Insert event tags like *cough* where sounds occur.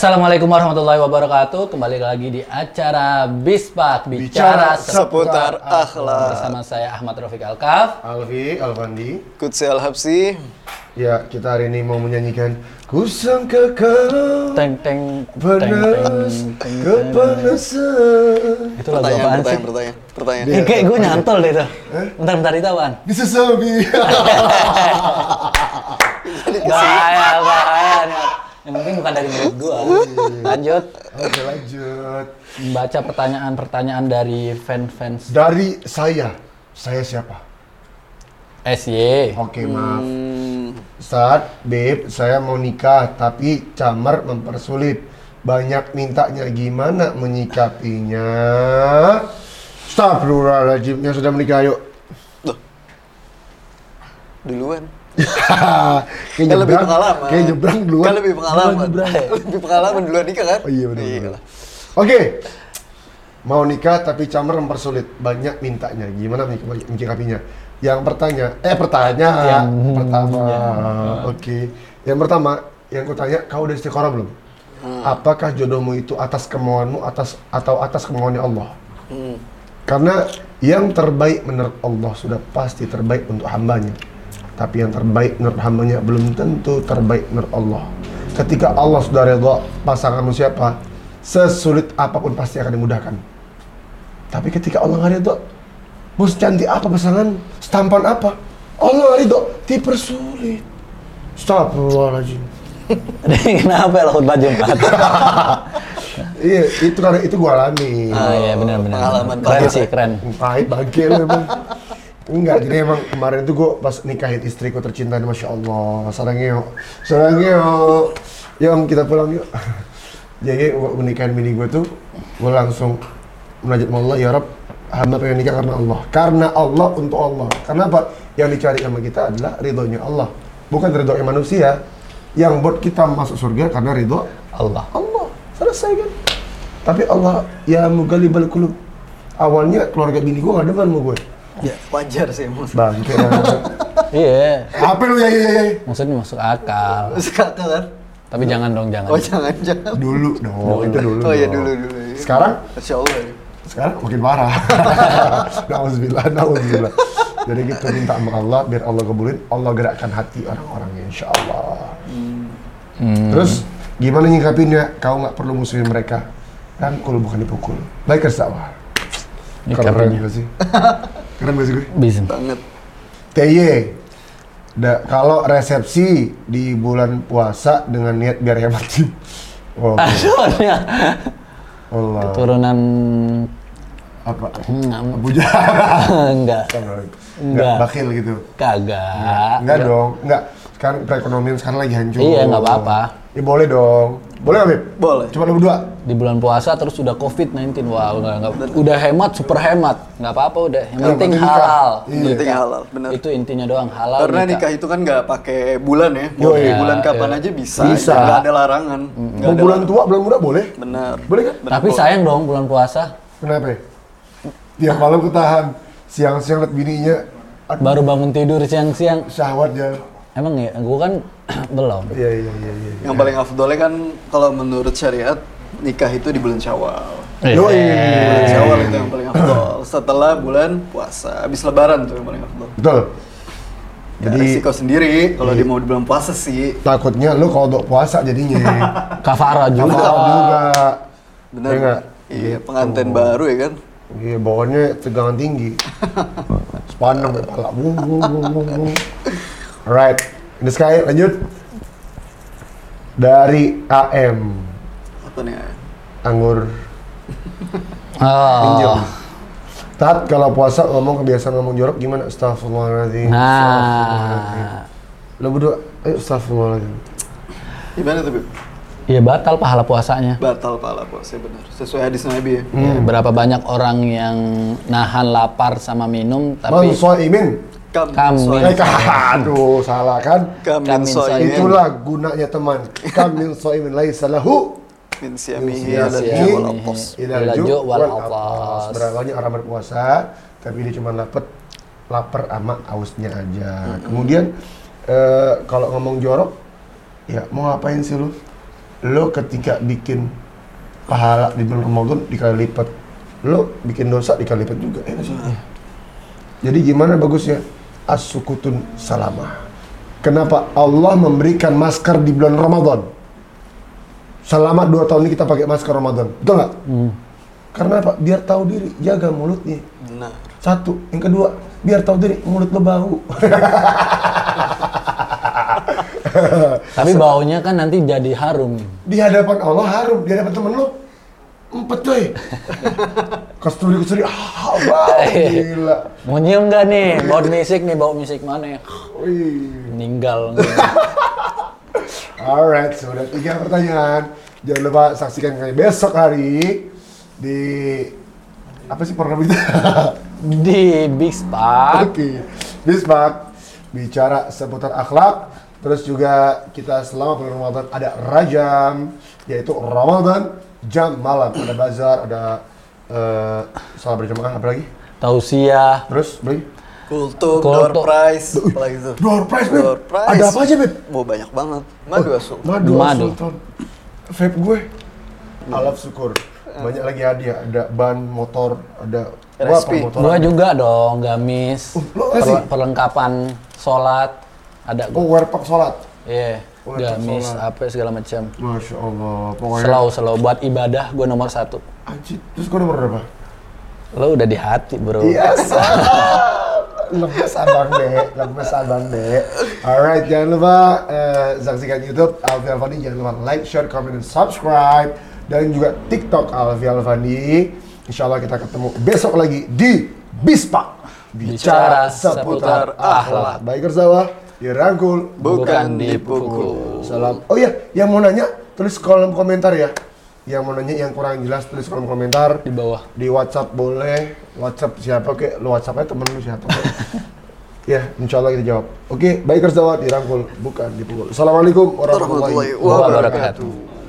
Assalamualaikum warahmatullahi wabarakatuh. Kembali lagi di acara Bispak Bicara, Bicara seputar akhlak. Bersama saya Ahmad Rafiq Alkaf. Alfi, Alfandi. Kutsi Al-Habsi. Ya, kita hari ini mau menyanyikan Kusangka kau Teng teng teng panas teng, teng. kepanasan Itu lagu Pertanyaan, apaan sih? pertanyaan, pertanyaan, pertanyaan. Eh, kayak gue nyantol deh itu. Bentar bentar itu apaan? Bisa sabi *laughs* Bahaya bahaya. Penting bukan dari mulut gua. *laughs* Lanjut. Oke lanjut Membaca pertanyaan-pertanyaan dari fan-fans Dari saya Saya siapa? SY. Oke maaf Hmm, Saat, Beb, saya mau nikah Tapi camar mempersulit Banyak mintanya Gimana menyikapinya? Astagfirullahaladzim Yang sudah menikah yuk duluan. *laughs* kayak Kan lebih nyebrang, pengalaman. kayak nyebrang duluan. Kan lebih pengalaman. *laughs* Lebih pengalaman duluan nikah kan? Oh iya benar. Iya lah. Oke. Mau nikah tapi camar mempersulit, banyak mintanya. Gimana menyikapi- menyikapinya? Yang pertanya, eh pertanyaan Yang pertama. Oke. Yang pertama, yang kutanya, kau udah istiqoroh belum? Hmm. Apakah jodohmu itu atas kemauanmu atas atau atas kemauannya Allah? Hmm. Karena yang terbaik menurut Allah sudah pasti terbaik untuk hambanya. Tapi yang terbaik menurut hambanya belum tentu terbaik menurut Allah. Ketika Allah sudah redha pasanganmu siapa, sesulit apa pun pasti akan dimudahkan. Tapi ketika Allah nggak ridho, mau secantik apa pasangan, setampan apa, Allah nggak ridho, dipersulit. Astagfirullahaladzim. *laughs* Kenapa ya laut baju empat? *laughs* Iya, itu karena itu gua alami. Ah iya benar-benar. Pengalaman Keren sih keren. Pahit bangke lu emang. Enggak, jadi emang kemarin tuh gue pas nikahin istriku tercinta ini Masya Allah. Sarangnya Sarangnya Yuk. Kita pulang yuk. *laughs* Jadi gue nikahin bini gue tuh Gue langsung Menajat Allah Ya Rab Hamba pengen nikah karena Allah. Karena Allah untuk Allah. Karena apa? Yang dicari sama kita adalah ridhonya Allah. Bukan ridhonya manusia. Yang buat kita masuk surga karena ridho Allah. Allah. Selesai kan? Tapi Allah ya mugalibal kulub awalnya keluarga bini gue gak demen sama gue Ya, wajar sih emang. bangke *laughs* Iya. apa lu ya ya ya ya? Maksudnya masuk akal. Sekarang kan? Tapi jangan dong jangan. Oh jangan jangan. dulu dong itu dulu Oh iya dulu dulu. iya. sekarang Masya Allah. ya. sekarang makin parah *laughs* nauzubillah nauzubillah jadi kita minta sama Allah biar Allah kabulin Allah gerakkan hati orang-orangnya insya Allah Hmm. terus gimana nyikapinnya kau nggak perlu musuhin mereka rangkul bukan dipukul baik kersawa keren gak sih *laughs* keren gak sih gue? Bisa. Banget. TY da, kalau resepsi di bulan puasa dengan niat biar hemat. *laughs* Oh, Soalnya Allah. Turunan apa? Enggak. Abu *laughs* enggak. Enggak Enggak. bakil gitu. Kagak. enggak dong. Enggak sekarang perekonomian sekarang lagi hancur Iya, nggak apa-apa. ya boleh dong boleh nggak Beb? Boleh. cuma lu berdua Di bulan puasa terus udah COVID-19. Wah, udah, nggak- udah hemat, super hemat. Nggak apa-apa udah. Yang Yang penting penting nikah. halal. Iya. Penting halal, benar. Itu intinya doang, halal Karena nikah itu kan nggak pakai bulan ya. Mau Yoi. bulan Iya, kapan iya. aja bisa. Bisa. Nggak ada larangan. Nggak mau ada bulan tua bulan muda boleh Benar. boleh kan Benar, Tapi boleh. sayang dong bulan puasa. kenapa ya? tiap malam ketahan siang-siang liat bininya aduh, Baru bangun tidur siang-siang. syahwat ya Emang ya, gue kan *clears throat* belum. iya iya iya iya Yang paling afdolnya kan kalau menurut syariat nikah itu di bulan Syawal. Yoi. Bulan Syawal itu yang paling afdol. Setelah bulan puasa, habis lebaran tuh yang paling afdol. betul Jadi jadi resiko sendiri kalau dia mau di bulan puasa sih. takutnya lu kalau untuk puasa jadinya *laughs* Kafara juga. Kafar juga Benar. Iya nggak? Iya, pengantin baru ya kan. Iya, bawaannya tegangan tinggi. *laughs* Sepaneng kepala. Alright, ini sekali lanjut. Dari AM, Apa nih? anggur *laughs* Oh. pinjam. Tat, kalau puasa ngomong kebiasaan ngomong jorok gimana? Astagfirullahaladzim. Astagfirullahaladzim. Nah, Lo berdua, ayo astagfirullahaladzim. Gimana tuh, Bib? ya batal pahala puasanya. Batal pahala puasa benar. Sesuai hadis Nabi ya. Ya, berapa banyak orang yang nahan lapar sama minum Man tapi soimin. Kam, Kam Eh, aduh, salah kan? Kam Kam min min soimin. Itulah gunanya teman. Kam min soimin laisa lahu Min siyamihi Iya, ala iya. ju wal atas. Berangkatnya orang berpuasa, tapi dia cuma dapet lapar sama hausnya aja. Kemudian eh, kalau ngomong jorok, ya mau ngapain sih lu? lo ketika bikin pahala di bulan Ramadan dikali lipat, lo bikin dosa dikali lipat juga. Ya? Jadi gimana bagusnya? As-sukutun salamah. Kenapa Allah memberikan masker di bulan Ramadan? Selama dua tahun ini kita pakai masker Ramadan, betul nggak? Karena apa? Biar tahu diri, jaga mulutnya. Benar. Satu, yang kedua, biar tahu diri mulut lo bau. *laughs* Tapi baunya kan nanti jadi harum. di hadapan Allah harum, di hadapan temen lo empet coy. kasturi kasturi, ah gila. Mau nyium nggak nih? Bau musik nih, bau musik mana? Wih. Meninggal. Alright, sudah tiga pertanyaan. Jangan lupa saksikan kami besok hari di apa sih program itu? Di Big Spark. Oke, Bismarck bicara seputar akhlak. Terus juga kita selama bulan Ramadan ada rajam, yaitu Ramadan jam malam. Ada bazar, ada eh salat berjamaah apa lagi? Tausiah. Terus apa lagi? Kultum, Kultum. door prize, apalagi itu. Door prize, Beb. Door prize. Ada apa aja, Beb? Mau banyak banget. Madu asu. Madu, Madu. Sultan. Vape gue. Alaf syukur. Banyak lagi hadiah. Ada ban motor, ada permotoran. Gua juga dong, gamis. Uh? Perle- perlengkapan sholat. Ada Oh, gua. wear pack sholat. Iya, Oh, gamis, apa segala macam. Masya Allah. Pokoknya. Selalu selalu buat ibadah gue nomor satu. Anjir. Terus gue nomor berapa? Lo udah di hati bro. Iya, lemes abang deh, lemes abang deh. Alright, jangan lupa eh, saksikan YouTube Alfi Alfani, jangan lupa like, share, comment, dan subscribe. Dan juga TikTok Alfi Alfani. Insya Allah kita ketemu besok lagi di Bispa. Bicara seputar akhlak. Baik sawah, dirangkul. Bukan dipukul. Salam. Oh iya, yang mau nanya tulis kolom komentar ya. Yang mau nanya yang kurang jelas tulis kolom komentar Di bawah. di WhatsApp boleh WhatsApp siapa kek lu WhatsApp aja temen lu siapa *laughs* ya insya Allah kita jawab oke baik kerjawa dirangkul bukan dipukul Assalamualaikum warahmatullahi wabarakatuh.